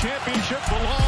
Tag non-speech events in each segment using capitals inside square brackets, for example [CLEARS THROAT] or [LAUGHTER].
championship belongs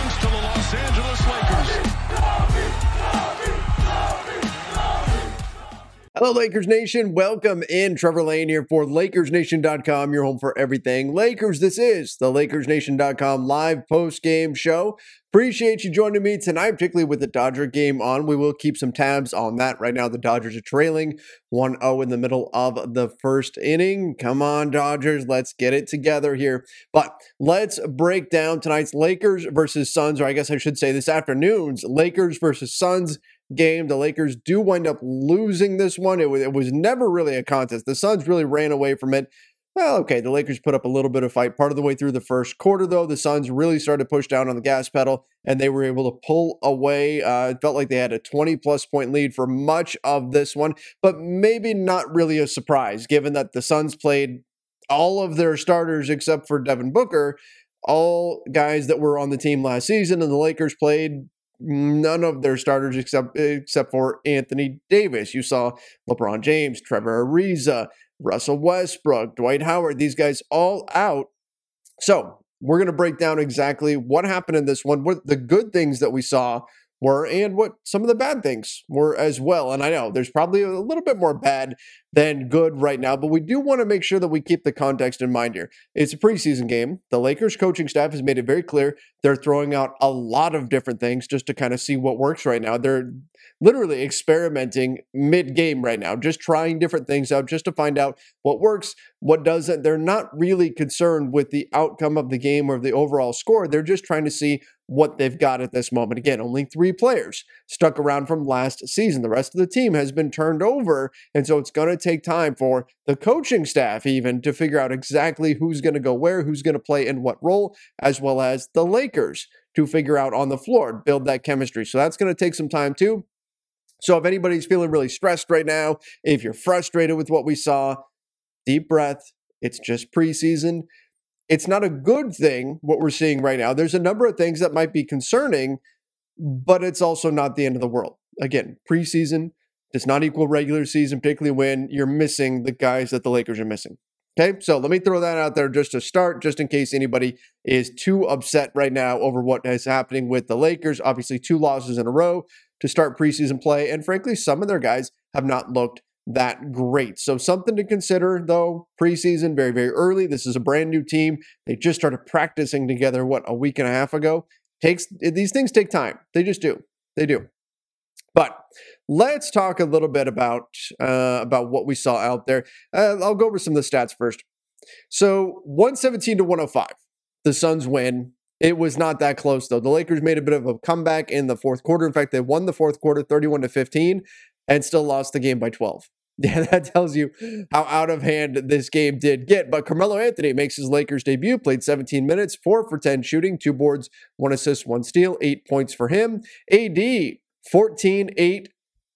Hello, Lakers Nation. Welcome in. Trevor Lane here for LakersNation.com, your home for everything Lakers. This is the LakersNation.com live post game show. Appreciate you joining me tonight, particularly with the Dodger game on. We will keep some tabs on that. Right now, the Dodgers are trailing 1 0 in the middle of the first inning. Come on, Dodgers. Let's get it together here. But let's break down tonight's Lakers versus Suns, or I guess I should say this afternoon's Lakers versus Suns game. The Lakers do wind up losing this one. It was, it was never really a contest. The Suns really ran away from it. Well, okay, the Lakers put up a little bit of fight part of the way through the first quarter, though. The Suns really started to push down on the gas pedal, and they were able to pull away. Uh, it felt like they had a 20 plus point lead for much of this one, but maybe not really a surprise, given that the Suns played all of their starters except for Devin Booker, all guys that were on the team last season, and the Lakers played none of their starters except except for Anthony Davis. You saw LeBron James, Trevor Ariza, Russell Westbrook, Dwight Howard, these guys all out. So we're going to break down exactly what happened in this one, what the good things that we saw were, and what some of the bad things were as well. And I know there's probably a little bit more bad than good right now, but we do want to make sure that we keep the context in mind here. It's a preseason game. The Lakers coaching staff has made it very clear they're throwing out a lot of different things just to kind of see what works right now. They're literally experimenting mid game right now, just trying different things out just to find out what works, what doesn't. They're not really concerned with the outcome of the game or the overall score. They're just trying to see what they've got at this moment. Again, only three players stuck around from last season. The rest of the team has been turned over. And so it's going to take time for the coaching staff, even to figure out exactly who's going to go where, who's going to play in what role, as well as the Lakers to figure out on the floor, build that chemistry. So that's going to take some time too. So if anybody's feeling really stressed right now, if you're frustrated with what we saw, deep breath. It's just preseason. It's not a good thing what we're seeing right now. There's a number of things that might be concerning, but it's also not the end of the world. Again, preseason does not equal regular season, particularly when you're missing the guys that the Lakers are missing. Okay, so let me throw that out there just to start, just in case anybody is too upset right now over what is happening with the Lakers. Obviously, two losses in a row to start preseason play, and frankly, some of their guys have not looked that great. So something to consider though, preseason, very, very early. This is a brand new team. They just started practicing together, what, a week and a half ago? Takes these things take time. They just do. They do. But let's talk a little bit about uh, about what we saw out there. Uh, I'll go over some of the stats first. So 117 to 105, the Suns win. It was not that close though. The Lakers made a bit of a comeback in the fourth quarter. In fact, they won the fourth quarter 31 to 15 and still lost the game by 12. [LAUGHS] Yeah, that tells you how out of hand this game did get. But Carmelo Anthony makes his Lakers debut, played 17 minutes, 4 for 10 shooting, 2 boards, 1 assist, 1 steal, 8 points for him. AD, 14, 8,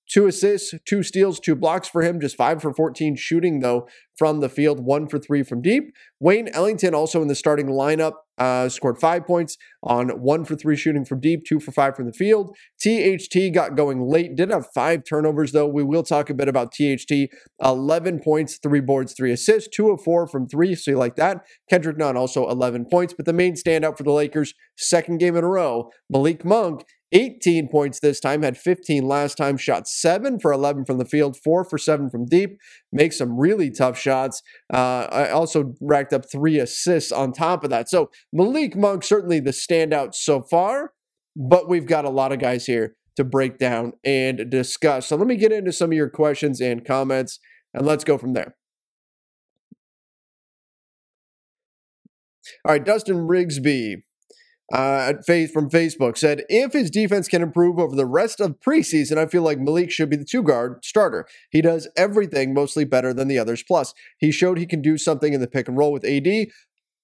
two assists, two steals, two blocks for him, just five for 14 shooting, though, from the field, one for three from deep. Wayne Ellington, also in the starting lineup, uh, scored five points on one for three shooting from deep, two for five from the field. THT got going late, did have five turnovers, though. We will talk a bit about THT. 11 points, three boards, three assists, two of four from three, so you like that. Kendrick Nunn also 11 points, but the main standout for the Lakers, second game in a row, Malik Monk 18 points this time, had 15 last time, shot 7 for 11 from the field, 4 for 7 from deep, makes some really tough shots. Uh, I also racked up three assists on top of that. So Malik Monk, certainly the standout so far, but we've got a lot of guys here to break down and discuss. So let me get into some of your questions and comments, and let's go from there. All right, Dustin Rigsby uh, Faith from Facebook said, if his defense can improve over the rest of preseason, I feel like Malik should be the two guard starter. He does everything mostly better than the others. Plus, he showed he can do something in the pick and roll with AD.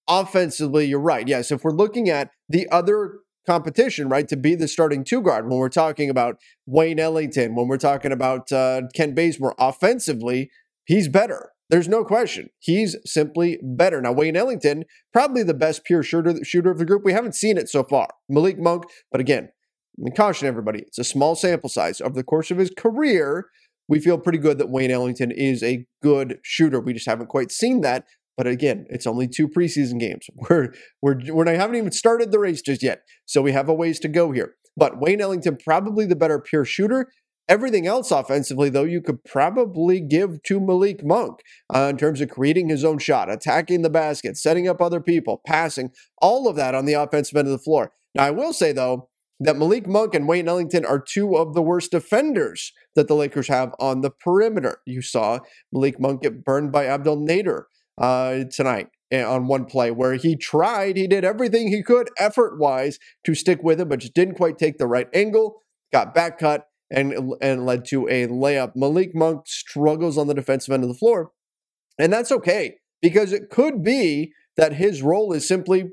Offensively, you're right. Yes, if we're looking at the other competition, right, to be the starting two guard, when we're talking about Wayne Ellington, when we're talking about uh, Kent Bazemore, offensively, he's better. There's no question. He's simply better. Now, Wayne Ellington, probably the best pure shooter, shooter of the group. We haven't seen it so far. Malik Monk, but again, I mean, caution everybody, it's a small sample size. Over the course of his career, we feel pretty good that Wayne Ellington is a good shooter. We just haven't quite seen that But again, it's only two preseason games. [LAUGHS] We're we're we're haven't even started the race just yet, so we have a ways to go here. But Wayne Ellington probably the better pure shooter. Everything else offensively, though, you could probably give to Malik Monk uh, in terms of creating his own shot, attacking the basket, setting up other people, passing, all of that on the offensive end of the floor. Now, I will say, though, that Malik Monk and Wayne Ellington are two of the worst defenders that the Lakers have on the perimeter. You saw Malik Monk get burned by Abdel Nader uh, tonight eh, on one play where he tried, he did everything he could effort wise to stick with him, but just didn't quite take the right angle, got back cut, and, and led to a layup. Malik Monk struggles on the defensive end of the floor, and that's okay because it could be that his role is simply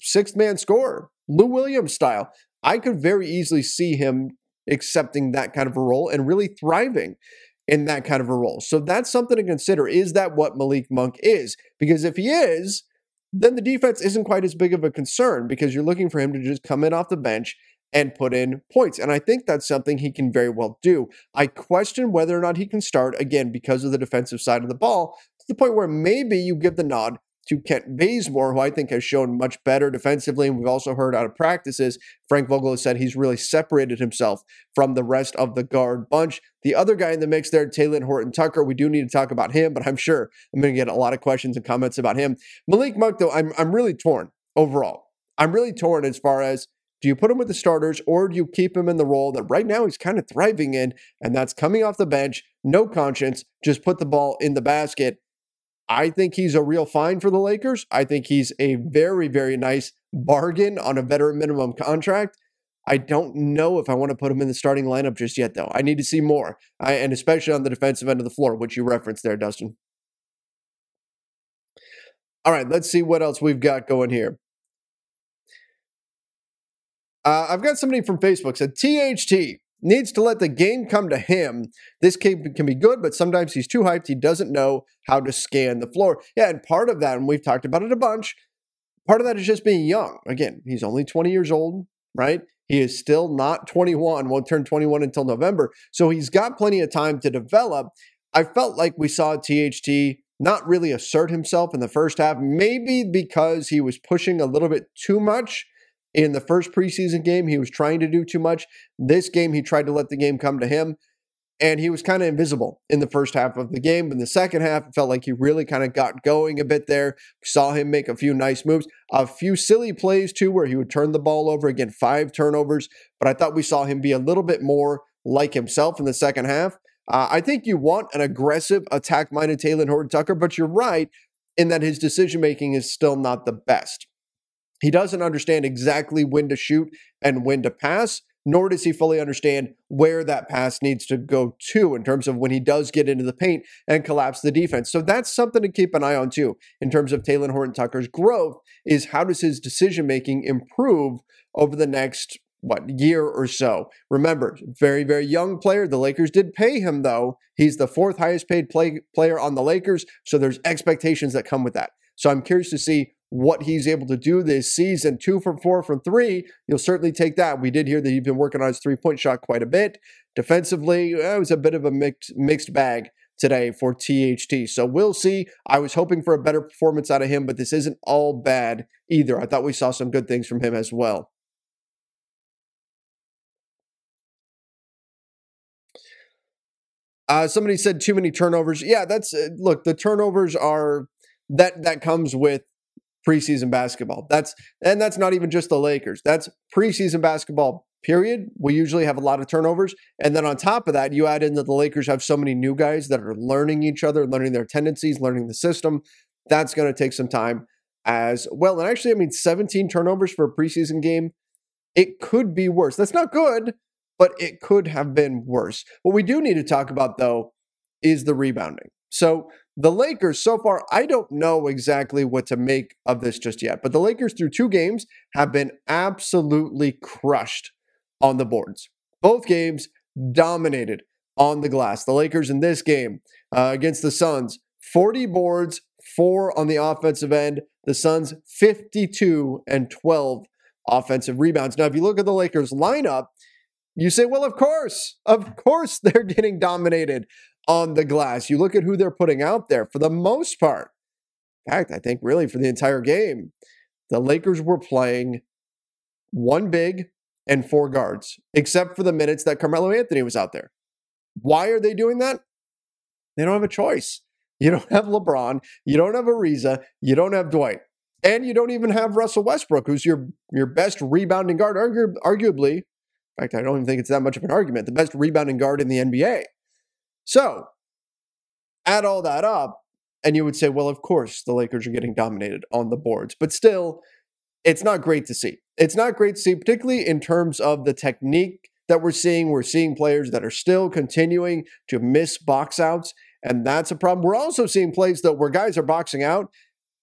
sixth man scorer, Lou Williams style. I could very easily see him accepting that kind of a role and really thriving in that kind of a role. So that's something to consider. Is that what Malik Monk is? Because if he is, then the defense isn't quite as big of a concern because you're looking for him to just come in off the bench and put in points. And I think that's something he can very well do. I question whether or not he can start again because of the defensive side of the ball to the point where maybe you give the nod to Kent Bazemore, who I think has shown much better defensively. And we've also heard out of practices, Frank Vogel has said he's really separated himself from the rest of the guard bunch. The other guy in the mix there, Talen Horton Tucker, we do need to talk about him, but I'm sure I'm going to get a lot of questions and comments about him. Malik Monk, though, I'm, I'm really torn overall. I'm really torn as far as do you put him with the starters or do you keep him in the role that right now he's kind of thriving in, and that's coming off the bench, no conscience, just put the ball in the basket? I think he's a real find for the Lakers. I think he's a very, very nice bargain on a veteran minimum contract. I don't know if I want to put him in the starting lineup just yet, though. I need to see more, I, and especially on the defensive end of the floor, which you referenced there, Dustin. All right, let's see what else we've got going here. Uh, I've got somebody from Facebook said THT needs to let the game come to him. This can, can be good, but sometimes he's too hyped. He doesn't know how to scan the floor. Yeah, and part of that, and we've talked about it a bunch, part of that is just being young. Again, he's only 20 years old, right? He is still not 21, won't turn 21 until November. So he's got plenty of time to develop. I felt like we saw THT not really assert himself in the first half, maybe because he was pushing a little bit too much in the first preseason game, he was trying to do too much. This game, he tried to let the game come to him, and he was kind of invisible in the first half of the game. In the second half, it felt like he really kind of got going a bit there. Saw him make a few nice moves, a few silly plays too, where he would turn the ball over again, five turnovers. But I thought we saw him be a little bit more like himself in the second half. Uh, I think you want an aggressive, attack minded Talen Horton Tucker, but you're right in that his decision making is still not the best. He doesn't understand exactly when to shoot and when to pass, nor does he fully understand where that pass needs to go to in terms of when he does get into the paint and collapse the defense. So that's something to keep an eye on too in terms of Talen Horton Tucker's growth is how does his decision making improve over the next what year or so. Remember, very very young player. The Lakers did pay him though. He's the fourth highest paid play, player on the Lakers, so there's expectations that come with that. So I'm curious to see what he's able to do this season. Two from four from three, you'll certainly take that. We did hear that he's been working on his three point shot quite a bit. Defensively, it was a bit of a mixed mixed bag today for THT. So we'll see. I was hoping for a better performance out of him, but this isn't all bad either. I thought we saw some good things from him as well. Uh, somebody said too many turnovers. Yeah, that's uh, look. The turnovers are that that comes with preseason basketball. That's and that's not even just the Lakers. That's preseason basketball. Period. We usually have a lot of turnovers, and then on top of that, you add in that the Lakers have so many new guys that are learning each other, learning their tendencies, learning the system. That's going to take some time as well. And actually, I mean, 17 turnovers for a preseason game. It could be worse. That's not good, but it could have been worse. What we do need to talk about, though, is the rebounding. So the Lakers, so far, I don't know exactly what to make of this just yet, but the Lakers, through two games, have been absolutely crushed on the boards. Both games dominated on the glass. The Lakers in this game uh, against the Suns, 40 boards, four on the offensive end. The Suns, 52 and 12 offensive rebounds. Now, if you look at the Lakers lineup, you say, well, of course, of course [LAUGHS] they're getting dominated on the glass. You look at who they're putting out there for the most part. In fact, I think really for the entire game, the Lakers were playing one big and four guards, except for the minutes that Carmelo Anthony was out there. Why are they doing that? They don't have a choice. You don't have LeBron, you don't have Ariza, you don't have Dwight, and you don't even have Russell Westbrook, who's your your best rebounding guard, argu- arguably. In fact, I don't even think it's that much of an argument. The best rebounding guard in the NBA. So, add all that up, and you would say, well, of course, the Lakers are getting dominated on the boards, but still, it's not great to see. It's not great to see, particularly in terms of the technique that we're seeing. We're seeing players that are still continuing to miss box outs, and that's a problem. We're also seeing plays that where guys are boxing out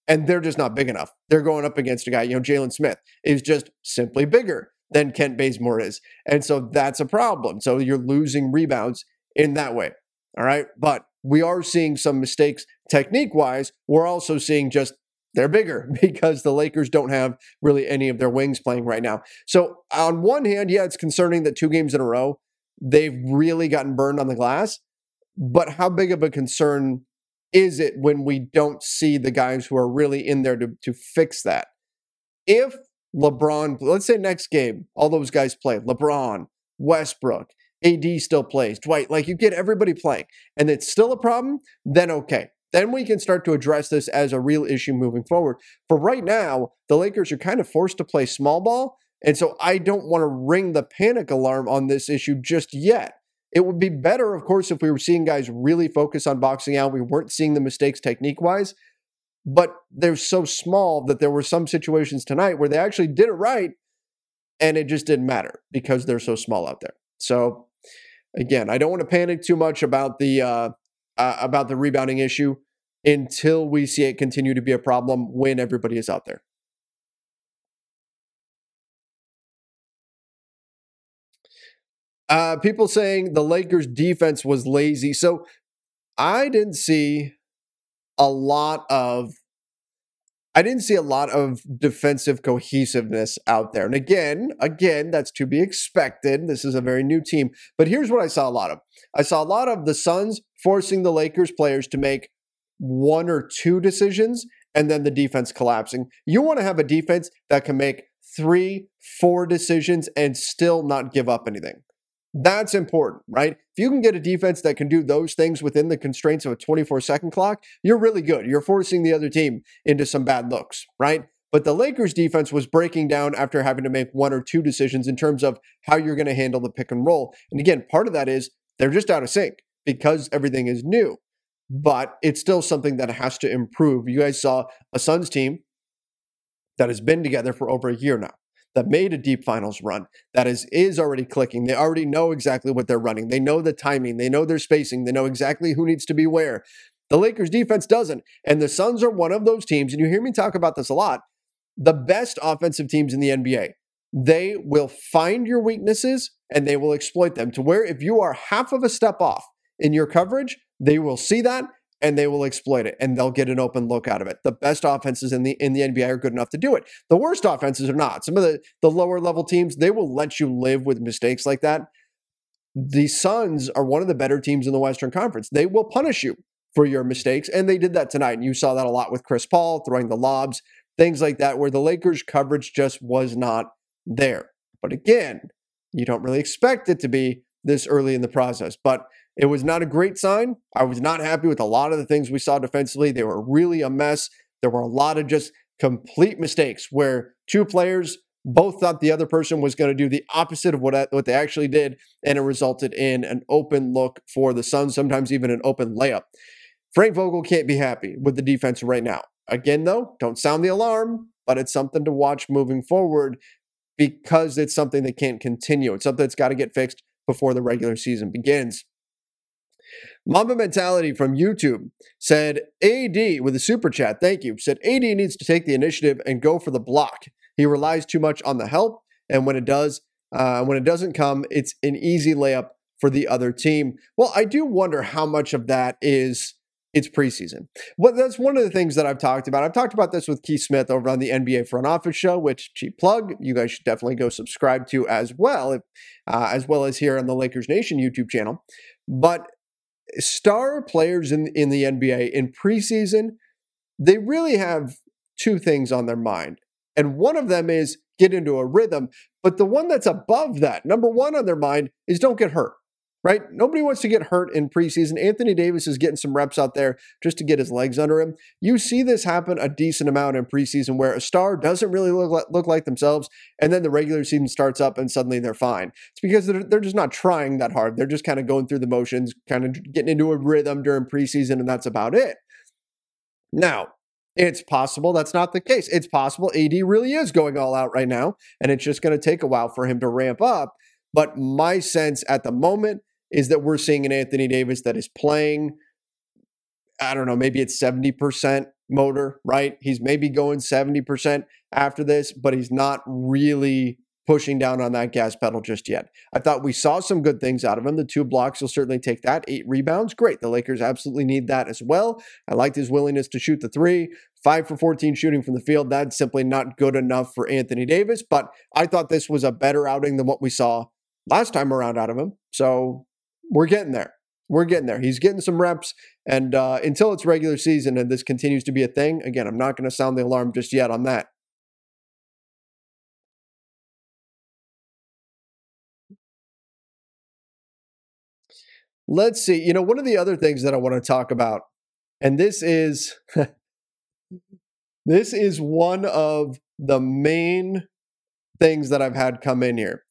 and they're just not big enough. They're going up against a guy, you know, Jalen Smith is just simply bigger than Kent Bazemore is. And so that's a problem. So you're losing rebounds in that way. All right. But we are seeing some mistakes technique wise. We're also seeing just they're bigger [LAUGHS] because the Lakers don't have really any of their wings playing right now. So, on one hand, yeah, it's concerning that two games in a row, they've really gotten burned on the glass. But how big of a concern is it when we don't see the guys who are really in there to, to fix that? If LeBron, let's say next game, all those guys play LeBron, Westbrook, AD still plays, Dwight, like you get everybody playing, and it's still a problem, then okay. Then we can start to address this as a real issue moving forward. For right now, the Lakers are kind of forced to play small ball. And so I don't want to ring the panic alarm on this issue just yet. It would be better, of course, if we were seeing guys really focus on boxing out. We weren't seeing the mistakes technique wise, but they're so small that there were some situations tonight where they actually did it right and it just didn't matter because they're so small out there. So, again, I don't want to panic too much about the uh, uh, about the rebounding issue until we see it continue to be a problem when everybody is out there. Uh, people saying the Lakers defense was lazy. So I didn't see a lot of I didn't see a lot of defensive cohesiveness out there. And again, again, that's to be expected. This is a very new team. But here's what I saw a lot of. I saw a lot of the Suns forcing the Lakers players to make one or two decisions and then the defense collapsing. You want to have a defense that can make three, four decisions and still not give up anything. That's important, right? If you can get a defense that can do those things within the constraints of a 24 second clock, you're really good. You're forcing the other team into some bad looks, right? But the Lakers defense was breaking down after having to make one or two decisions in terms of how you're going to handle the pick and roll. And again, part of that is they're just out of sync because everything is new. But it's still something that has to improve. You guys saw a Suns team that has been together for over a year now that made a deep finals run that is is already clicking. They already know exactly what they're running. They know the timing, they know their spacing, they know exactly who needs to be where. The Lakers defense doesn't. And the Suns are one of those teams, and you hear me talk about this a lot. The best offensive teams in the NBA. They will find your weaknesses and they will exploit them to where if you are half of a step off in your coverage, they will see that and they will exploit it and they'll get an open look out of it. The best offenses in the in the NBA are good enough to do it. The worst offenses are not. Some of the the lower level teams, they will let you live with mistakes like that. The Suns are one of the better teams in the Western Conference. They will punish you for your mistakes and they did that tonight. And you saw that a lot with Chris Paul throwing the lobs, things like that where the Lakers coverage just was not there. But again, you don't really expect it to be this early in the process. But it was not a great sign. I was not happy with a lot of the things we saw defensively. They were really a mess. There were a lot of just complete mistakes where two players both thought the other person was going to do the opposite of what, what they actually did, and it resulted in an open look for the Suns, sometimes even an open layup. Frank Vogel can't be happy with the defense right now. Again, though, don't sound the alarm, but it's something to watch moving forward because it's something that can't continue. It's something that's got to get fixed before the regular season begins. Mamba Mentality from YouTube said, AD with a super chat, thank you, said AD needs to take the initiative and go for the block. He relies too much on the help, and when it does, uh, when it doesn't come, it's an easy layup for the other team. Well, I do wonder how much of that is it's preseason. Well, that's one of the things that I've talked about. I've talked about this with Keith Smith over on the NBA Front Office Show, which cheap plug, you guys should definitely go subscribe to as well, uh, as well as here on the Lakers Nation YouTube channel. But star players in, in the NBA in preseason they really have two things on their mind. And one of them is get into a rhythm. But the one that's above that, number one on their mind, is don't get hurt right? Nobody wants to get hurt in preseason. Anthony Davis is getting some reps out there just to get his legs under him. You see this happen a decent amount in preseason where a star doesn't really look like, look like themselves, and then the regular season starts up and suddenly they're fine. It's because they're, they're just not trying that hard. They're just kind of going through the motions, kind of getting into a rhythm during preseason, and that's about it. Now, it's possible that's not the case. It's possible AD really is going all out right now, and it's just going to take a while for him to ramp up. But my sense at the moment is that we're seeing an Anthony Davis that is playing, I don't know, maybe it's 70% motor, right? He's maybe going 70% after this, but he's not really pushing down on that gas pedal just yet. I thought we saw some good things out of him. The two blocks will certainly take that. Eight rebounds, great. The Lakers absolutely need that as well. I liked his willingness to shoot the three. Five for 14 shooting from the field. That's simply not good enough for Anthony Davis, but I thought this was a better outing than what we saw last time around out of him. So we're getting there. We're getting there. He's getting some reps, and uh, until it's regular season and this continues to be a thing, again, I'm not going to sound the alarm just yet on that. Let's see. You know, one of the other things that I want to talk about, and this is [LAUGHS] this is one of the main things that I've had come in here.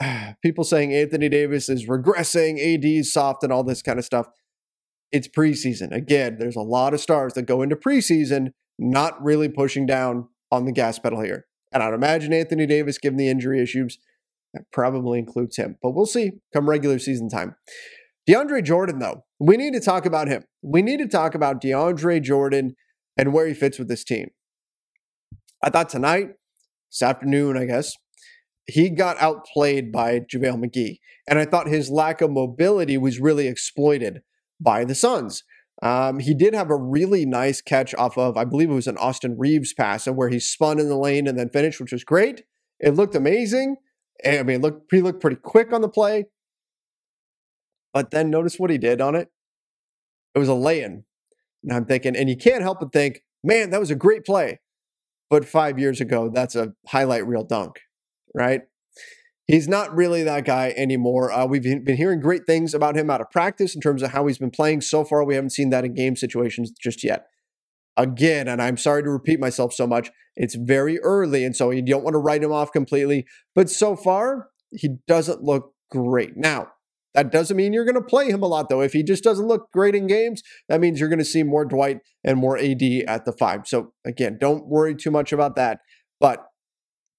[SIGHS] people saying Anthony Davis is regressing, AD's soft, and all this kind of stuff. It's preseason. Again, there's a lot of stars that go into preseason not really pushing down on the gas pedal here. And I'd imagine Anthony Davis, given the injury issues, that probably includes him. But we'll see come regular season time. DeAndre Jordan, though, we need to talk about him. We need to talk about DeAndre Jordan and where he fits with this team. I thought tonight, this afternoon, I guess, he got outplayed by JaVale McGee. And I thought his lack of mobility was really exploited by the Suns. Um, he did have a really nice catch off of, I believe it was an Austin Reaves pass, and where he spun in the lane and then finished, which was great. It looked amazing. I mean, look, he looked pretty quick on the play. But then notice what he did on it. It was a lay-in. And I'm thinking, and you can't help but think, man, that was a great play. But five years ago, that's a highlight reel dunk right? He's not really that guy anymore. Uh, we've been hearing great things about him out of practice in terms of how he's been playing so far. We haven't seen that in game situations just yet. Again, and I'm sorry to repeat myself so much, it's very early, and so you don't want to write him off completely. But so far, he doesn't look great. Now, that doesn't mean you're going to play him a lot, though. If he just doesn't look great in games, that means you're going to see more Dwight and more AD at the five. So, again, don't worry too much about that. But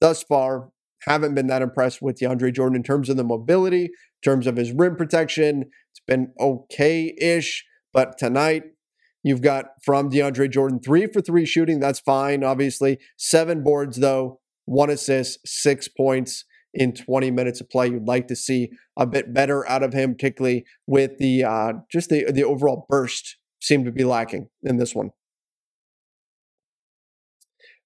thus far, haven't been that impressed with DeAndre Jordan in terms of the mobility, in terms of his rim protection. It's been okay ish, but tonight you've got from DeAndre Jordan three for three shooting. That's fine, obviously. Seven boards, though, one assist, six points in 20 minutes of play. You'd like to see a bit better out of him, particularly with the uh, just the the overall burst seemed to be lacking in this one.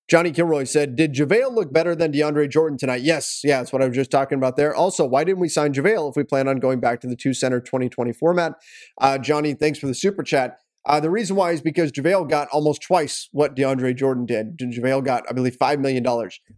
Johnny Kilroy said, Did JaVale look better than DeAndre Jordan tonight? Yes. Yeah, that's what I was just talking about there. Also, why didn't we sign JaVale if we plan on going back to the two center 2020 format? Uh, Johnny, thanks for the super chat. Uh, the reason why is because JaVale got almost twice what DeAndre Jordan did. JaVale got, I believe, $5 million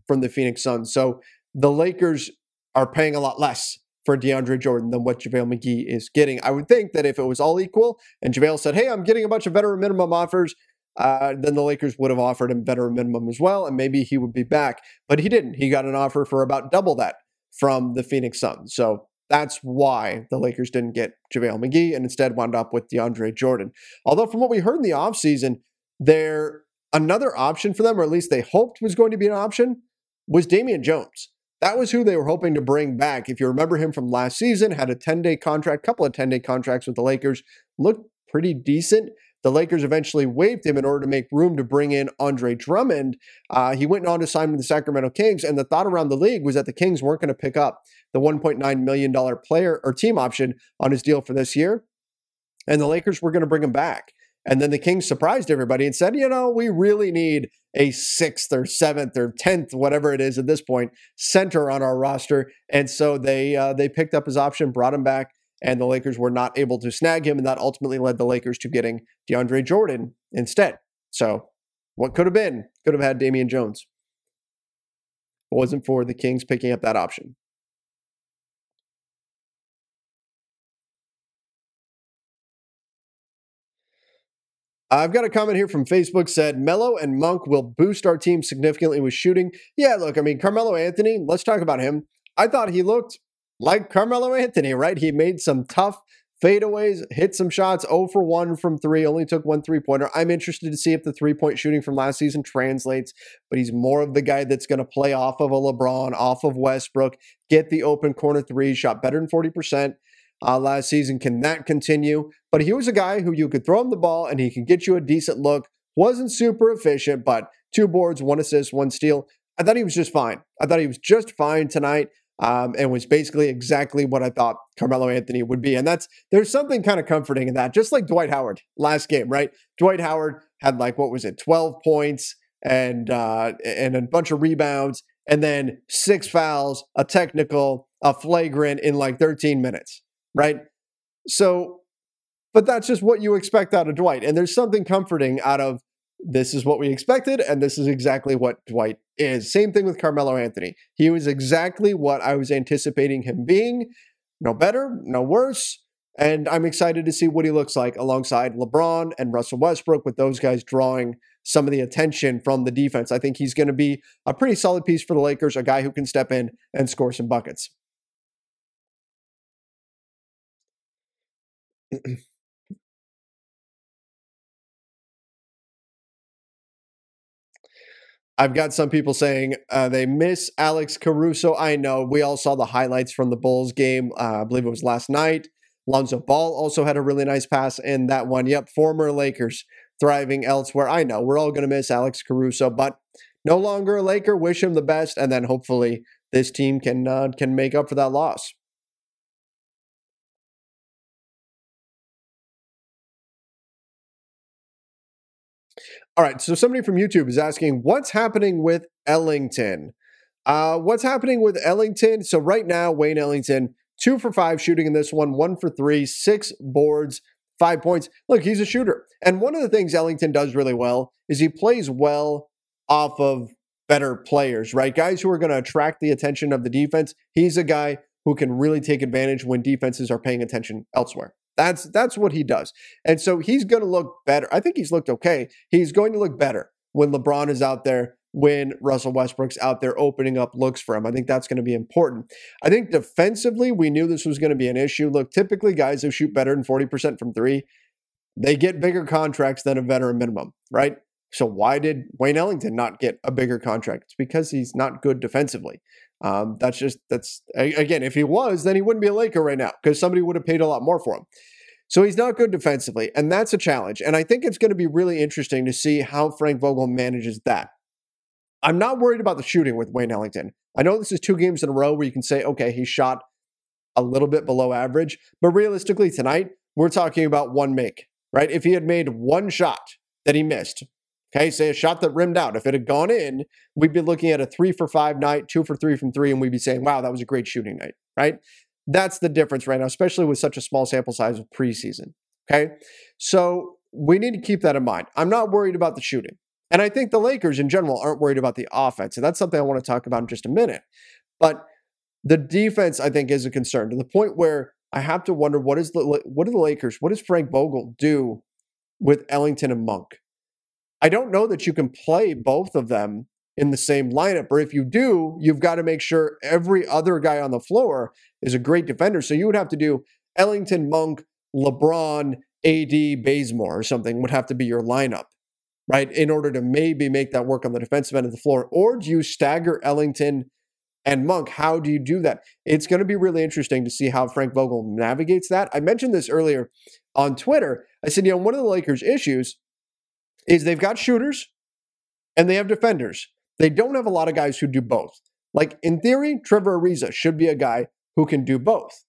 from the Phoenix Suns. So the Lakers are paying a lot less for DeAndre Jordan than what JaVale McGee is getting. I would think that if it was all equal and JaVale said, Hey, I'm getting a bunch of veteran minimum offers, uh, then the Lakers would have offered him better minimum as well, and maybe he would be back. But he didn't. He got an offer for about double that from the Phoenix Suns. So that's why the Lakers didn't get JaVale McGee and instead wound up with DeAndre Jordan. Although, from what we heard in the offseason, there another option for them, or at least they hoped was going to be an option, was Damian Jones. That was who they were hoping to bring back. If you remember him from last season, had a 10 day contract, couple of 10 day contracts with the Lakers, looked pretty decent. The Lakers eventually waived him in order to make room to bring in Andre Drummond. Uh, he went on to sign with the Sacramento Kings, and the thought around the league was that the Kings weren't going to pick up the $1.9 million player or team option on his deal for this year, and the Lakers were going to bring him back. And then the Kings surprised everybody and said, you know, we really need a sixth or seventh or tenth, whatever it is at this point, center on our roster. And so they uh, they picked up his option, brought him back, and the Lakers were not able to snag him, and that ultimately led the Lakers to getting DeAndre Jordan instead. So, what could have been? Could have had Damian Jones. It wasn't for the Kings picking up that option. I've got a comment here from Facebook said Melo and Monk will boost our team significantly with shooting. Yeah, look, I mean, Carmelo Anthony, let's talk about him. I thought he looked like Carmelo Anthony, right? He made some tough fadeaways, hit some shots, 0 for 1 from 3, only took one three pointer. I'm interested to see if the three point shooting from last season translates, but he's more of the guy that's going to play off of a LeBron, off of Westbrook, get the open corner three, shot better than 40% uh, last season. Can that continue? But he was a guy who you could throw him the ball and he can get you a decent look. Wasn't super efficient, but two boards, one assist, one steal. I thought he was just fine. I thought he was just fine tonight. Um, and was basically exactly what I thought Carmelo Anthony would be. And that's there's something kind of comforting in that, just like Dwight Howard last game, right? Dwight Howard had like what was it, 12 points and uh, and a bunch of rebounds, and then six fouls, a technical, a flagrant in like 13 minutes right? So, but that's just what you expect out of Dwight. And there's something comforting out of this is what we expected, and this is exactly what Dwight is. Same thing with Carmelo Anthony. He was exactly what I was anticipating him being. No better, no worse. And I'm excited to see what he looks like alongside LeBron and Russell Westbrook, with those guys drawing some of the attention from the defense. I think he's going to be a pretty solid piece for the Lakers, a guy who can step in and score some buckets. [CLEARS THROAT] I've got some people saying uh, they miss Alex Caruso. I know we all saw the highlights from the Bulls game. Uh, I believe it was last night. Lonzo Ball also had a really nice pass in that one. Yep, former Lakers thriving elsewhere. I know we're all going to miss Alex Caruso, but no longer a Laker. Wish him the best, and then hopefully this team can uh, can make up for that loss. All right. So somebody from YouTube is asking, what's happening with Ellington? Uh, what's happening with Ellington? So right now, Wayne Ellington, two for five shooting in this one, one for three, six boards, five points. Look, he's a shooter. And one of the things Ellington does really well is he plays well off of better players, right? Guys who are going to attract the attention of the defense. He's a guy who can really take advantage when defenses are paying attention elsewhere. That's that's what he does. And so he's going to look better. I think he's looked okay. He's going to look better when LeBron is out there, when Russell Westbrook's out there opening up looks for him. I think that's going to be important. I think defensively, we knew this was going to be an issue. Look, typically guys who shoot better than 40% from 3, they get bigger contracts than a veteran minimum, right? So why did Wayne Ellington not get a bigger contract? It's because he's not good defensively. Um, that's just that's again, if he was, then he wouldn't be a Laker right now because somebody would have paid a lot more for him. So he's not good defensively, and that's a challenge. And I think it's going to be really interesting to see how Frank Vogel manages that. I'm not worried about the shooting with Wayne Ellington. I know this is two games in a row where you can say, okay, he shot a little bit below average, but realistically tonight we're talking about one make, right? If he had made one shot that he missed, Okay, say a shot that rimmed out. If it had gone in, we'd be looking at a three for five night, two for three from three, and we'd be saying, wow, that was a great shooting night, right? That's the difference right now, especially with such a small sample size of preseason. Okay, so we need to keep that in mind. I'm not worried about the shooting. And I think the Lakers in general aren't worried about the offense. And that's something I want to talk about in just a minute. But the defense, I think, is a concern to the point where I have to wonder what is the what do the Lakers, what does Frank Vogel do with Ellington and Monk? I don't know that you can play both of them in the same lineup. Or if you do, you've got to make sure every other guy on the floor is a great defender. So you would have to do Ellington, Monk, LeBron, AD, Bazemore, or something would have to be your lineup, right? In order to maybe make that work on the defensive end of the floor. Or do you stagger Ellington and Monk? How do you do that? It's going to be really interesting to see how Frank Vogel navigates that. I mentioned this earlier on Twitter. I said, you know, one of the Lakers' issues is they've got shooters and they have defenders. They don't have a lot of guys who do both. Like in theory, Trevor Ariza should be a guy who can do both.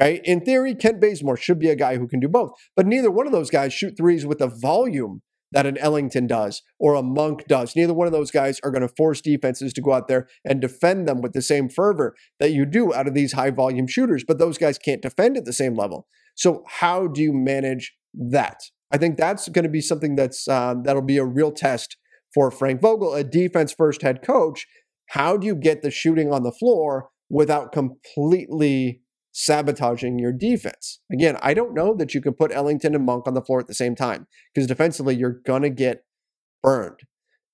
Okay. In theory, Kent Bazemore should be a guy who can do both. But neither one of those guys shoot threes with the volume that an Ellington does or a Monk does. Neither one of those guys are going to force defenses to go out there and defend them with the same fervor that you do out of these high volume shooters. But those guys can't defend at the same level. So, how do you manage that? I think that's going to be something that's uh, that'll be a real test for Frank Vogel, a defense first head coach. How do you get the shooting on the floor without completely sabotaging your defense? Again, I don't know that you can put Ellington and Monk on the floor at the same time because defensively you're going to get burned.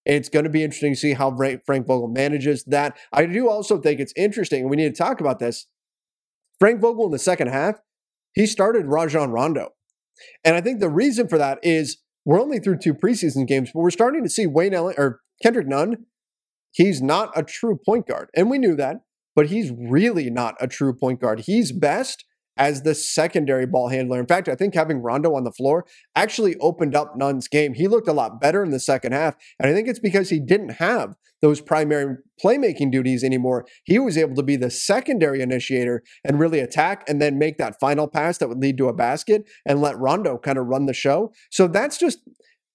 It's going to be interesting to see how Frank Vogel manages that. I do also think it's interesting, and we need to talk about this. Frank Vogel in the second half, he started Rajon Rondo. And I think the reason for that is we're only through two preseason games, but we're starting to see Wayne Ellen or Kendrick Nunn. He's not a true point guard. And we knew that, but he's really not a true point guard. He's best as the secondary ball handler. In fact, I think having Rondo on the floor actually opened up Nunn's game. He looked a lot better in the second half. And I think it's because he didn't have those primary playmaking duties anymore. He was able to be the secondary initiator and really attack and then make that final pass that would lead to a basket and let Rondo kind of run the show. So that's just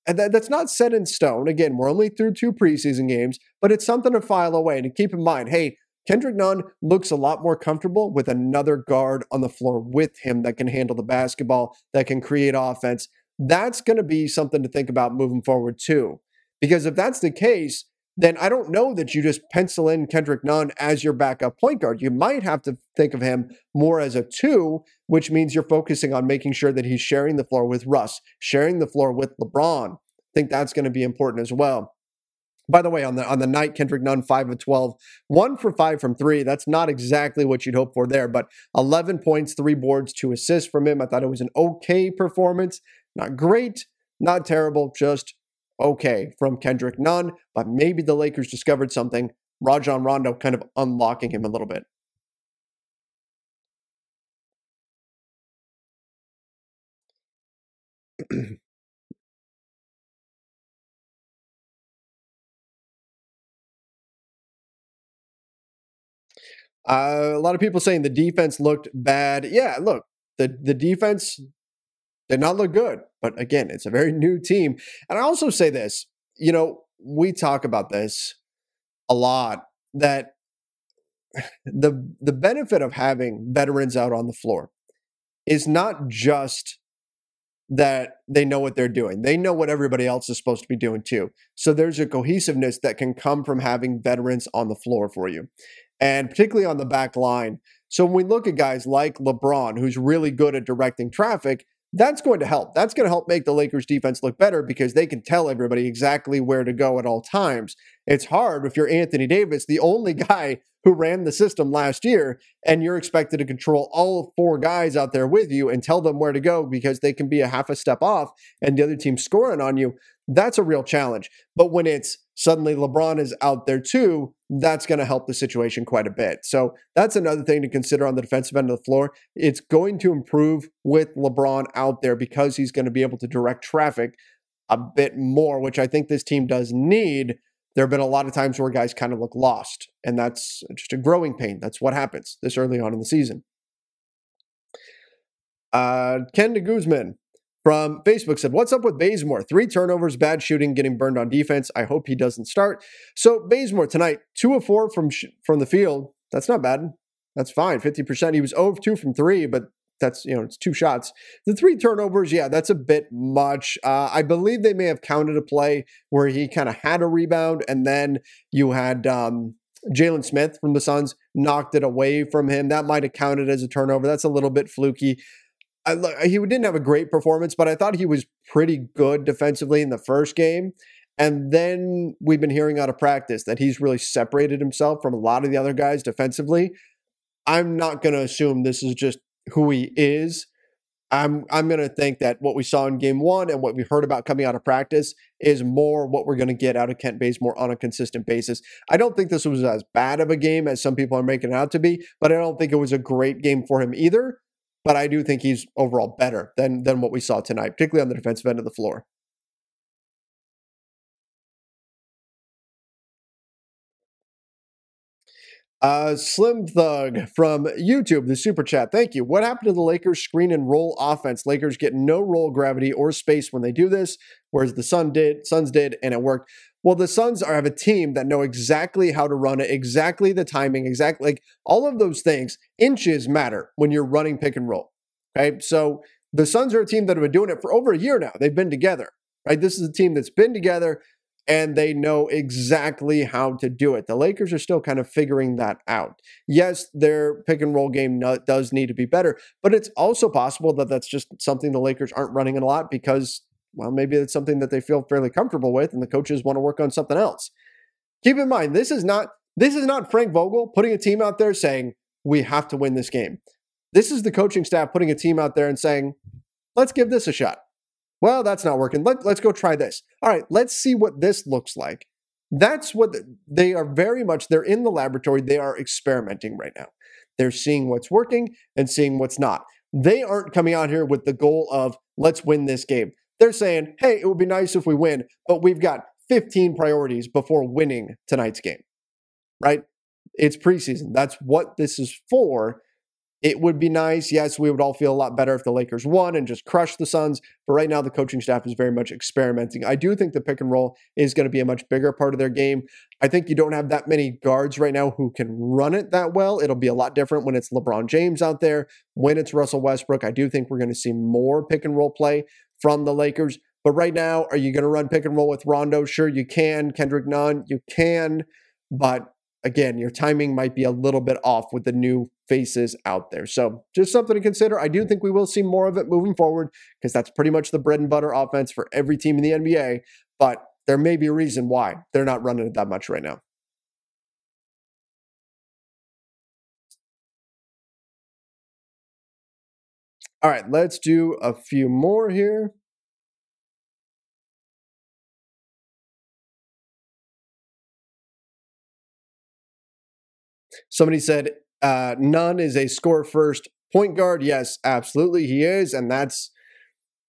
that's not set in stone. Again, we're only through two preseason games, but it's something to file away. And to keep in mind, hey, Kendrick Nunn looks a lot more comfortable with another guard on the floor with him that can handle the basketball, that can create offense. That's going to be something to think about moving forward, too. Because if that's the case, then I don't know that you just pencil in Kendrick Nunn as your backup point guard. You might have to think of him more as a two, which means you're focusing on making sure that he's sharing the floor with Russ, sharing the floor with LeBron. I think that's going to be important as well. By the way, on the on the night, Kendrick Nunn five of 12, one for five from three. That's not exactly what you'd hope for there, but 11 points, three boards, two assists from him. I thought it was an okay performance, not great, not terrible, just okay from Kendrick Nunn. But maybe the Lakers discovered something. Rajon Rondo kind of unlocking him a little bit. [CLEARS THROAT] Uh, a lot of people saying the defense looked bad. Yeah, look, the the defense did not look good. But again, it's a very new team. And I also say this, you know, we talk about this a lot that [SIGHS] the the benefit of having veterans out on the floor is not just that they know what they're doing. They know what everybody else is supposed to be doing too. So there's a cohesiveness that can come from having veterans on the floor for you and particularly on the back line. So when we look at guys like LeBron, who's really good at directing traffic, that's going to help. That's going to help make the Lakers defense look better because they can tell everybody exactly where to go at all times. It's hard if you're Anthony Davis, the only [LAUGHS] guy who ran the system last year, and you're expected to control all four guys out there with you and tell them where to go because they can be a half a step off and the other team scoring on you. That's a real challenge. But when it's suddenly LeBron is out there too, that's going to help the situation quite a bit. So that's another thing to consider on the defensive end of the floor. It's going to improve with LeBron out there because he's going to be able to direct traffic a bit more, which I think this team does need. There have been a lot of times where guys kind of look lost, and that's just a growing pain. That's what happens this early on in the season. Uh, Ken de Guzman from Facebook said, What's up with Bazemore? Three turnovers, bad shooting, getting burned on defense. I hope he doesn't start. So, Bazemore tonight, two of four from, sh- from the field. That's not bad. That's fine. 50%. He was 0 of 2 from three, but that's, you know, it's two shots. The three turnovers, yeah, that's a bit much. Uh, I believe they may have counted a play where he kind of had a rebound and then you had. Um, Jalen Smith from the Suns knocked it away from him. That might have counted as a turnover. That's a little bit fluky. I, he didn't have a great performance, but I thought he was pretty good defensively in the first game. And then we've been hearing out of practice that he's really separated himself from a lot of the other guys defensively. I'm not going to assume this is just who he is. I'm I'm going to think that what we saw in game 1 and what we heard about coming out of practice is more what we're going to get out of Kent Bazemore on a consistent basis. I don't think this was as bad of a game as some people are making it out to be, but I don't think it was a great game for him either but I do think he's overall better than than what we saw tonight, particularly on the defensive end of the floor. Uh, Slim Thug from YouTube, the super chat. Thank you. What happened to the Lakers screen and roll offense? Lakers get no roll gravity or space when they do this, whereas the Sun did, Suns did, and it worked. Well, the Suns are have a team that know exactly how to run it, exactly the timing, exactly like all of those things. Inches matter when you're running pick and roll. Okay. So The Suns are a team that have been doing it for over a year now. They've been together, right? This is a team that's been together and they know exactly how to do it. The Lakers are still kind of figuring that out. Yes, their pick and roll game does need to be better, but it's also possible that that's just something the Lakers aren't running in a lot because, well, maybe it's something that they feel fairly comfortable with and the coaches want to work on something else. Keep in mind, this is not this is not Frank Vogel putting a team out there saying we have to win this game. This is the coaching staff putting a team out there and saying, let's give this a shot. Well, that's not working. Let, let's go try this. All right, let's see what this looks like. That's what the, they are very much, they're in the laboratory. They are experimenting right now. They're seeing what's working and seeing what's not. They aren't coming out here with the goal of, let's win this game. They're saying, hey, it would be nice if we win, but we've got 15 priorities before winning tonight's game, right? It's preseason. That's what this is for. It would be nice. Yes, we would all feel a lot better if the Lakers won and just crushed the Suns. But right now, the coaching staff is very much experimenting. I do think the pick and roll is going to be a much bigger part of their game. I think you don't have that many guards right now who can run it that well. It'll be a lot different when it's LeBron James out there. When it's Russell Westbrook, I do think we're going to see more pick and roll play from the Lakers. But right now, are you going to run pick and roll with Rondo? Sure, you can. Kendrick Nunn, you can. But again, your timing might be a little bit off with the new faces out there. So just something to consider. I do think we will see more of it moving forward because that's pretty much the bread and butter offense for every team in the NBA. But there may be a reason why they're not running it that much right now. All right, let's do a few more here. Somebody said uh, Nunn is a score first point guard. Yes, absolutely, he is, and that's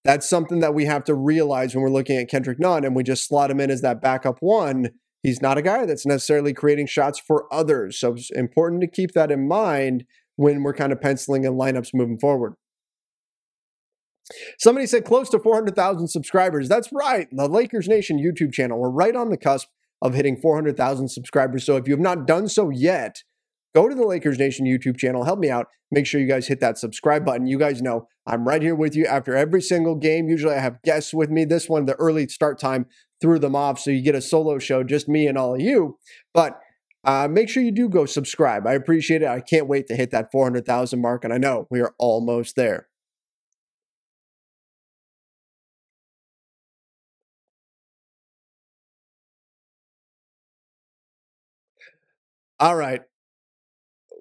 that's something that we have to realize when we're looking at Kendrick Nunn, and we just slot him in as that backup one. He's not a guy that's necessarily creating shots for others, so it's important to keep that in mind when we're kind of penciling in lineups moving forward. Somebody said close to 400,000 subscribers. That's right. The Lakers Nation YouTube channel. We're right on the cusp of hitting 400,000 subscribers. So if you have not done so yet, go to the Lakers Nation YouTube channel. Help me out. Make sure you guys hit that subscribe button. You guys know I'm right here with you after every single game. Usually I have guests with me. This one, the early start time threw them off. So you get a solo show, just me and all of you. But uh, make sure you do go subscribe. I appreciate it. I can't wait to hit that 400,000 mark. And I know we are almost there. All right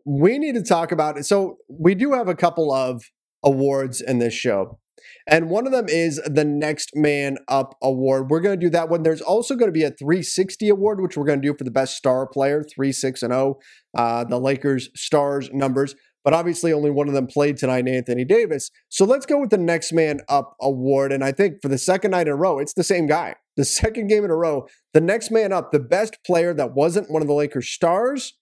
we need to talk about it. So we do have a couple of awards in this show. And one of them is the Next Man Up Award. We're going to do that one. There's also going to be a 360 award, which we're going to do for the best star player, 3, 6, and 0, uh, the Lakers stars numbers. But obviously, only one of them played tonight, Anthony Davis. So let's go with the Next Man Up Award. And I think for the second night in a row, it's the same guy. The second game in a row, the Next Man Up, the best player that wasn't one of the Lakers stars,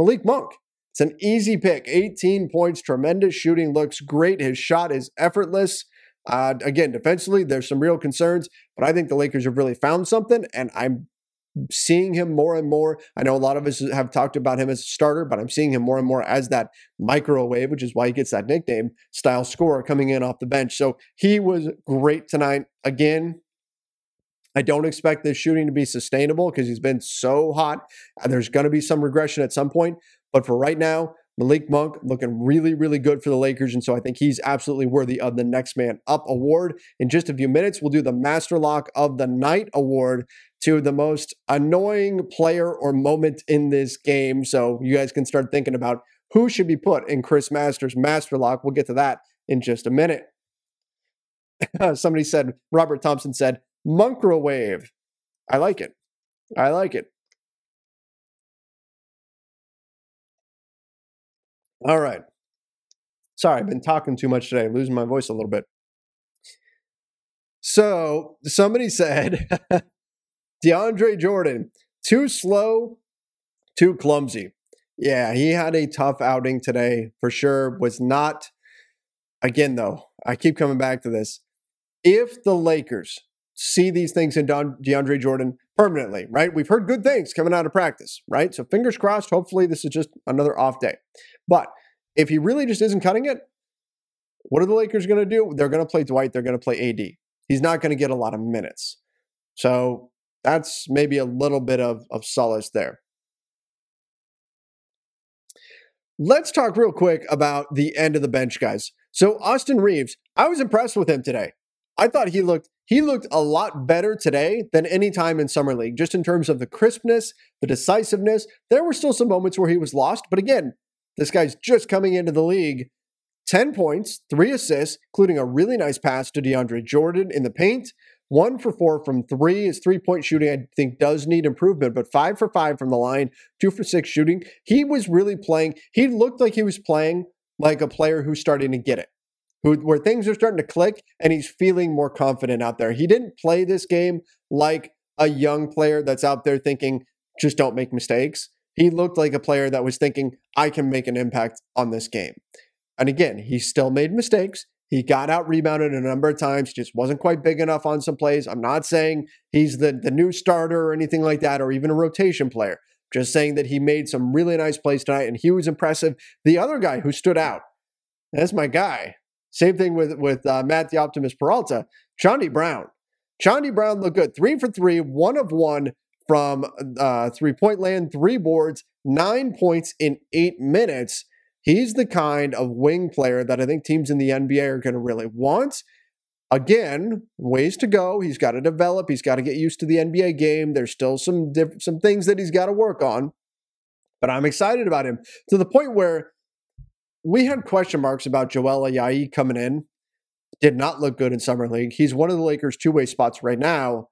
Malik Monk. It's an easy pick. 18 points, tremendous shooting, looks great. His shot is effortless. Uh, again, defensively, there's some real concerns, but I think the Lakers have really found something, and I'm seeing him more and more. I know a lot of us have talked about him as a starter, but I'm seeing him more and more as that microwave, which is why he gets that nickname, style scorer coming in off the bench. So he was great tonight. Again, I don't expect this shooting to be sustainable because he's been so hot. Uh, there's going to be some regression at some point. But for right now, Malik Monk looking really, really good for the Lakers. And so I think he's absolutely worthy of the Next Man Up award. In just a few minutes, we'll do the Master Lock of the Night award to the most annoying player or moment in this game. So you guys can start thinking about who should be put in Chris Masters' Master Lock. We'll get to that in just a minute. [LAUGHS] Somebody said, Robert Thompson said, Microwave. I like it. I like it. All right. Sorry, I've been talking too much today, losing my voice a little bit. So somebody [LAUGHS] said DeAndre Jordan, too slow, too clumsy. Yeah, he had a tough outing today for sure. Was not, again, though, I keep coming back to this. If the Lakers see these things in Don, DeAndre Jordan permanently, right? We've heard good things coming out of practice, right? So fingers crossed. Hopefully, this is just another off day. But if he really just isn't cutting it, what are the Lakers going to do? They're going to play Dwight. They're going to play AD. He's not going to get a lot of minutes. So that's maybe a little bit of, of solace there. Let's talk real quick about the end of the bench, guys. So Austin Reaves, I was impressed with him today. I thought he looked he looked a lot better today than any time in summer league, just in terms of the crispness, the decisiveness. There were still some moments where he was lost, but again, this guy's just coming into the league. 10 points, three assists, including a really nice pass to DeAndre Jordan in the paint. One for four from three. His three point shooting, I think, does need improvement, but five for five from the line, two for six shooting. He was really playing. He looked like he was playing like a player who's starting to get it, who, where things are starting to click and he's feeling more confident out there. He didn't play this game like a young player that's out there thinking, just don't make mistakes. He looked like a player that was thinking, I can make an impact on this game. And again, he still made mistakes. He got out rebounded a number of times, just wasn't quite big enough on some plays. I'm not saying he's the, the new starter or anything like that, or even a rotation player. Just saying that he made some really nice plays tonight and he was impressive. The other guy who stood out, that's my guy. Same thing with, with uh, Matt the Optimist Peralta, Chaundee Brown. Chaundee Brown looked good. Three for three, one of one from uh, three point land, three boards, nine points in eight minutes. He's the kind of wing player that I think teams in the NBA are going to really want. Again, ways to go. He's got to develop. He's got to get used to the NBA game. There's still some diff- some things that he's got to work on. But I'm excited about him to the point where we had question marks about Joel Ayayi coming in. Did not look good in summer league. He's one of the Lakers' two way spots right now.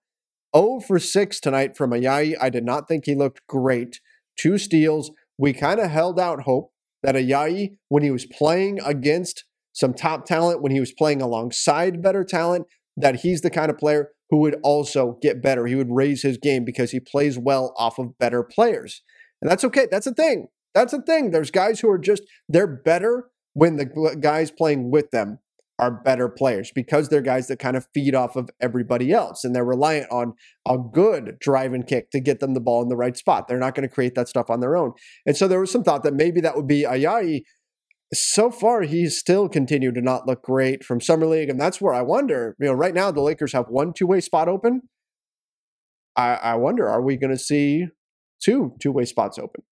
0 for 6 tonight from Ayayi. I did not think he looked great. Two steals. We kind of held out hope that Ayayi, when he was playing against some top talent, when he was playing alongside better talent, that he's the kind of player who would also get better. He would raise his game because he plays well off of better players. And that's okay. That's a thing. That's the thing. There's guys who are just, they're better when the guys playing with them are better players because they're guys that kind of feed off of everybody else and they're reliant on a good drive and kick to get them the ball in the right spot. They're not going to create that stuff on their own. And so there was some thought that maybe that would be Ayayi. So far, he's still continued to not look great from Summer League. And that's where I wonder, you know, right now the Lakers have one two way spot open. I, I wonder, are we going to see two two way spots open?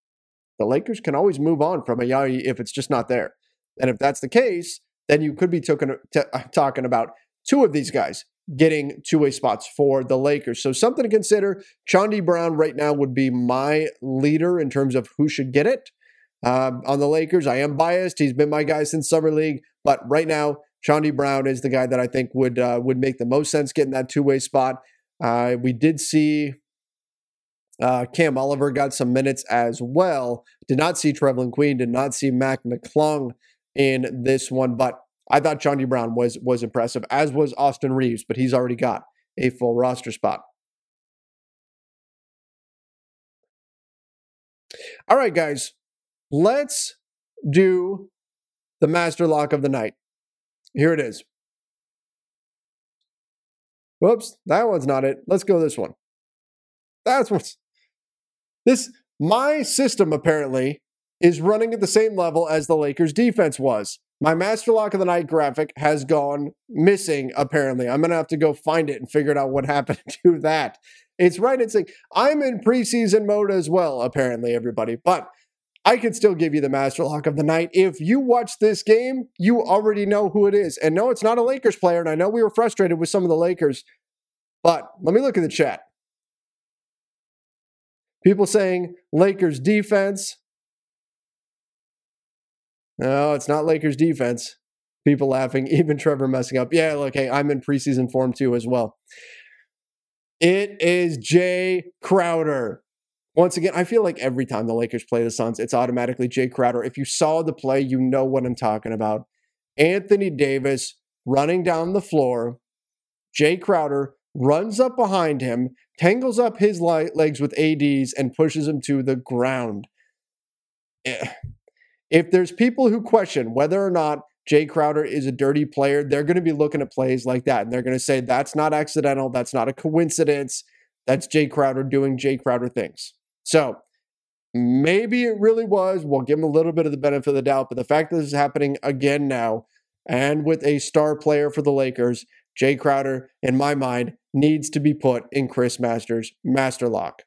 The Lakers can always move on from Ayayi if it's just not there. And if that's the case, then you could be talking, t- uh, talking about two of these guys getting two way spots for the Lakers. So something to consider. Chaundee Brown right now would be my leader in terms of who should get it um, on the Lakers. I am biased. He's been my guy since summer league, but right now Chaundee Brown is the guy that I think would uh, would make the most sense getting that two way spot. Uh, we did see. Uh, Cam Oliver got some minutes as well. Did not see Trevelin Queen. Did not see Mac McClung in this one. But I thought Chaundee Brown was was impressive, as was Austin Reaves, but he's already got a full roster spot. All right, guys, let's do the master lock of the night. Here it is. Whoops, that one's not it. Let's go this one. That's what's this. My system apparently is running at the same level as the Lakers defense was. My master lock of the night graphic has gone missing, apparently. I'm going to have to go find it and figure out what [LAUGHS] happened to that. It's right. It's like I'm in preseason mode as well, apparently, everybody. But I can still give you the master lock of the night. If you watch this game, you already know who it is. And no, it's not a Lakers player. And I know we were frustrated with some of the Lakers, but let me look at the chat. People saying Lakers defense, no, it's not Lakers defense. People laughing, [LAUGHS] even Trevor messing up. Yeah, look, hey, I'm in preseason form too as well. It is Jae Crowder. Once again, I feel like every time the Lakers play the Suns, it's automatically Jae Crowder. If you saw the play, you know what I'm talking about. Anthony Davis running down the floor. Jae Crowder runs up behind him, tangles up his legs with ADs, and pushes him to the ground. Eh, if there's people who question whether or not Jae Crowder is a dirty player, they're going to be looking at plays like that and they're going to say that's not accidental, that's not a coincidence, that's Jae Crowder doing Jae Crowder things. So maybe it really was. We'll give him a little bit of the benefit of the doubt, but the fact that this is happening again now and with a star player for the Lakers, Jae Crowder, in my mind, needs to be put in Chris Masters' master lock.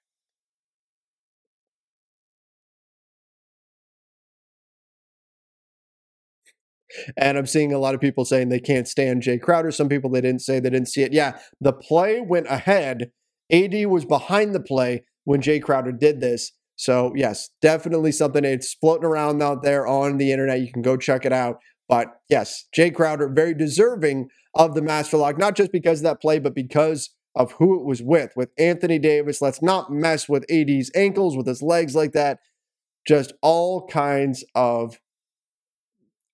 And I'm seeing a lot of people saying they can't stand Jae Crowder. Some people they didn't say they didn't see it. Yeah, the play went ahead. AD was behind the play when Jae Crowder did this. So, yes, definitely something. It's floating around out there on the internet. You can go check it out. But yes, Jae Crowder, very deserving of the master lock, not just because of that play, but because of who it was with. With Anthony Davis, let's not mess with AD's ankles, with his legs like that. Just all kinds of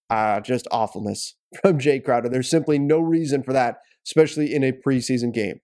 uh, just awfulness [LAUGHS] from Jae Crowder. There's simply no reason for that, especially in a preseason game.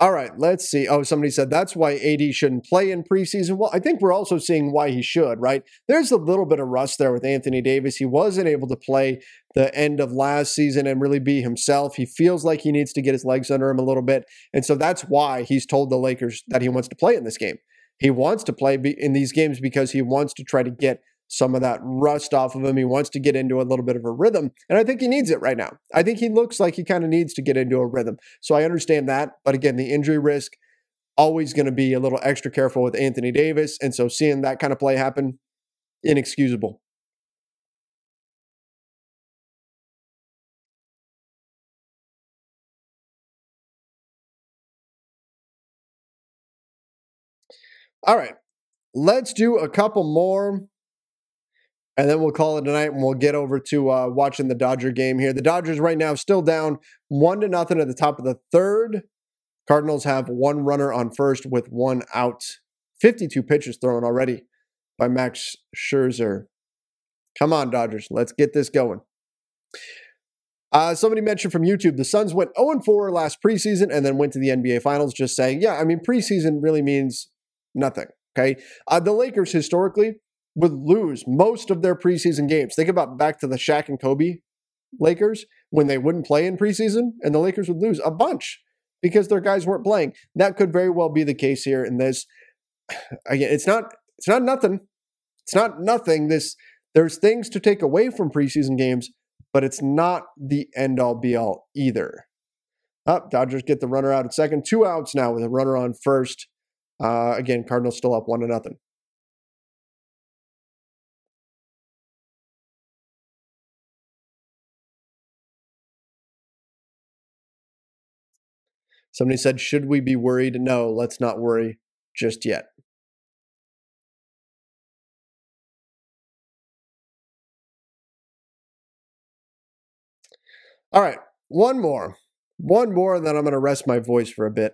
All right, let's see. Oh, somebody said that's why AD shouldn't play in preseason. Well, I think we're also seeing why he should, right? There's a little bit of rust there with Anthony Davis. He wasn't able to play the end of last season and really be himself. He feels like he needs to get his legs under him a little bit. And so that's why he's told the Lakers that he wants to play in this game. He wants to play in these games because he wants to try to get some of that rust off of him. He wants to get into a little bit of a rhythm. And I think he needs it right now. I think he looks like he kind of needs to get into a rhythm. So I understand that. But again, the injury risk, always going to be a little extra careful with Anthony Davis. And so seeing that kind of play happen, inexcusable. All right, let's do a couple more and then we'll call it a night and we'll get over to uh, watching the Dodger game here. The Dodgers right now still down one to nothing at the top of the third. Cardinals have one runner on first with one out. 52 pitches thrown already by Max Scherzer. Come on, Dodgers. Let's get this going. Uh, somebody mentioned from YouTube the Suns went 0 4 last preseason and then went to the NBA Finals, just saying, yeah, I mean, preseason really means nothing. Okay. Uh, the Lakers historically would lose most of their preseason games. Think about back to the Shaq and Kobe Lakers when they wouldn't play in preseason and the Lakers would lose a bunch because their guys weren't playing. That could very well be the case here in this. [SIGHS] Again, it's not it's not nothing. It's not nothing. This there's things to take away from preseason games, but it's not the end all be all either. Up, oh, Dodgers get the runner out at second, two outs now with a runner on first. Uh, again, Cardinals still up one to nothing. Somebody said, Should we be worried? No, let's not worry just yet. All right, one more. One more, and then I'm going to rest my voice for a bit.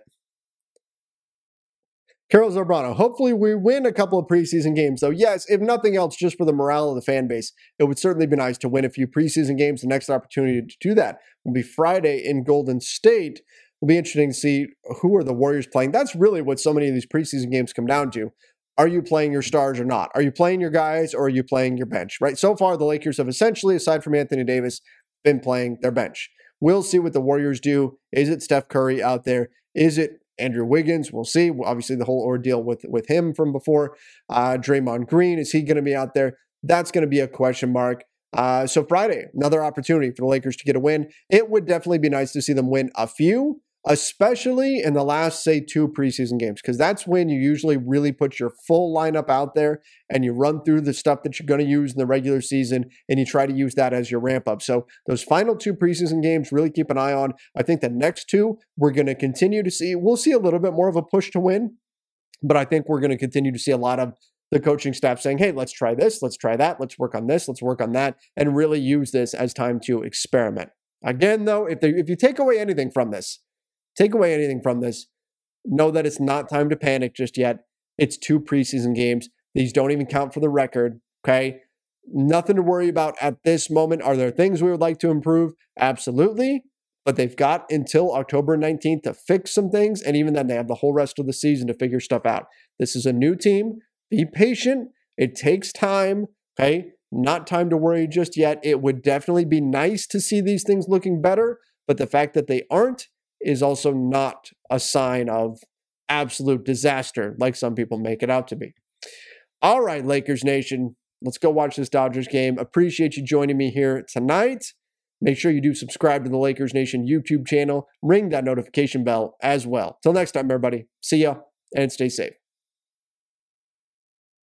Carol Zambrano, hopefully we win a couple of preseason games, though. Yes, if nothing else, just for the morale of the fan base, it would certainly be nice to win a few preseason games. The next opportunity to do that will be Friday in Golden State will be interesting to see who are the Warriors playing. That's really what so many of these preseason games come down to. Are you playing your stars or not? Are you playing your guys or are you playing your bench? Right. So far, the Lakers have essentially, aside from Anthony Davis, been playing their bench. We'll see what the Warriors do. Is it Steph Curry out there? Is it Andrew Wiggins? We'll see. Obviously, the whole ordeal with with him from before. Uh, Draymond Green is he going to be out there? That's going to be a question mark. Uh, so Friday, another opportunity for the Lakers to get a win. It would definitely be nice to see them win a few especially in the last, say, two preseason games, because that's when you usually really put your full lineup out there and you run through the stuff that you're going to use in the regular season and you try to use that as your ramp up. So, those final two preseason games, really keep an eye on. I think the next two, we're going to continue to see, we'll see a little bit more of a push to win, but I think we're going to continue to see a lot of the coaching staff saying, hey, let's try this, let's try that, let's work on this, let's work on that, and really use this as time to experiment. Again, though, if, they, if you take away anything from this, take away anything from this, know that it's not time to panic just yet. It's two preseason games. These don't even count for the record. Okay. Nothing to worry about at this moment. Are there things we would like to improve? Absolutely. But they've got until October 19th to fix some things. And even then, they have the whole rest of the season to figure stuff out. This is a new team. Be patient. It takes time. Okay. Not time to worry just yet. It would definitely be nice to see these things looking better. But the fact that they aren't is also not a sign of absolute disaster, like some people make it out to be. All right, Lakers Nation, let's go watch this Dodgers game. Appreciate you joining me here tonight. Make sure you do subscribe to the Lakers Nation YouTube channel. Ring that notification bell as well. Till next time, everybody. See ya and stay safe.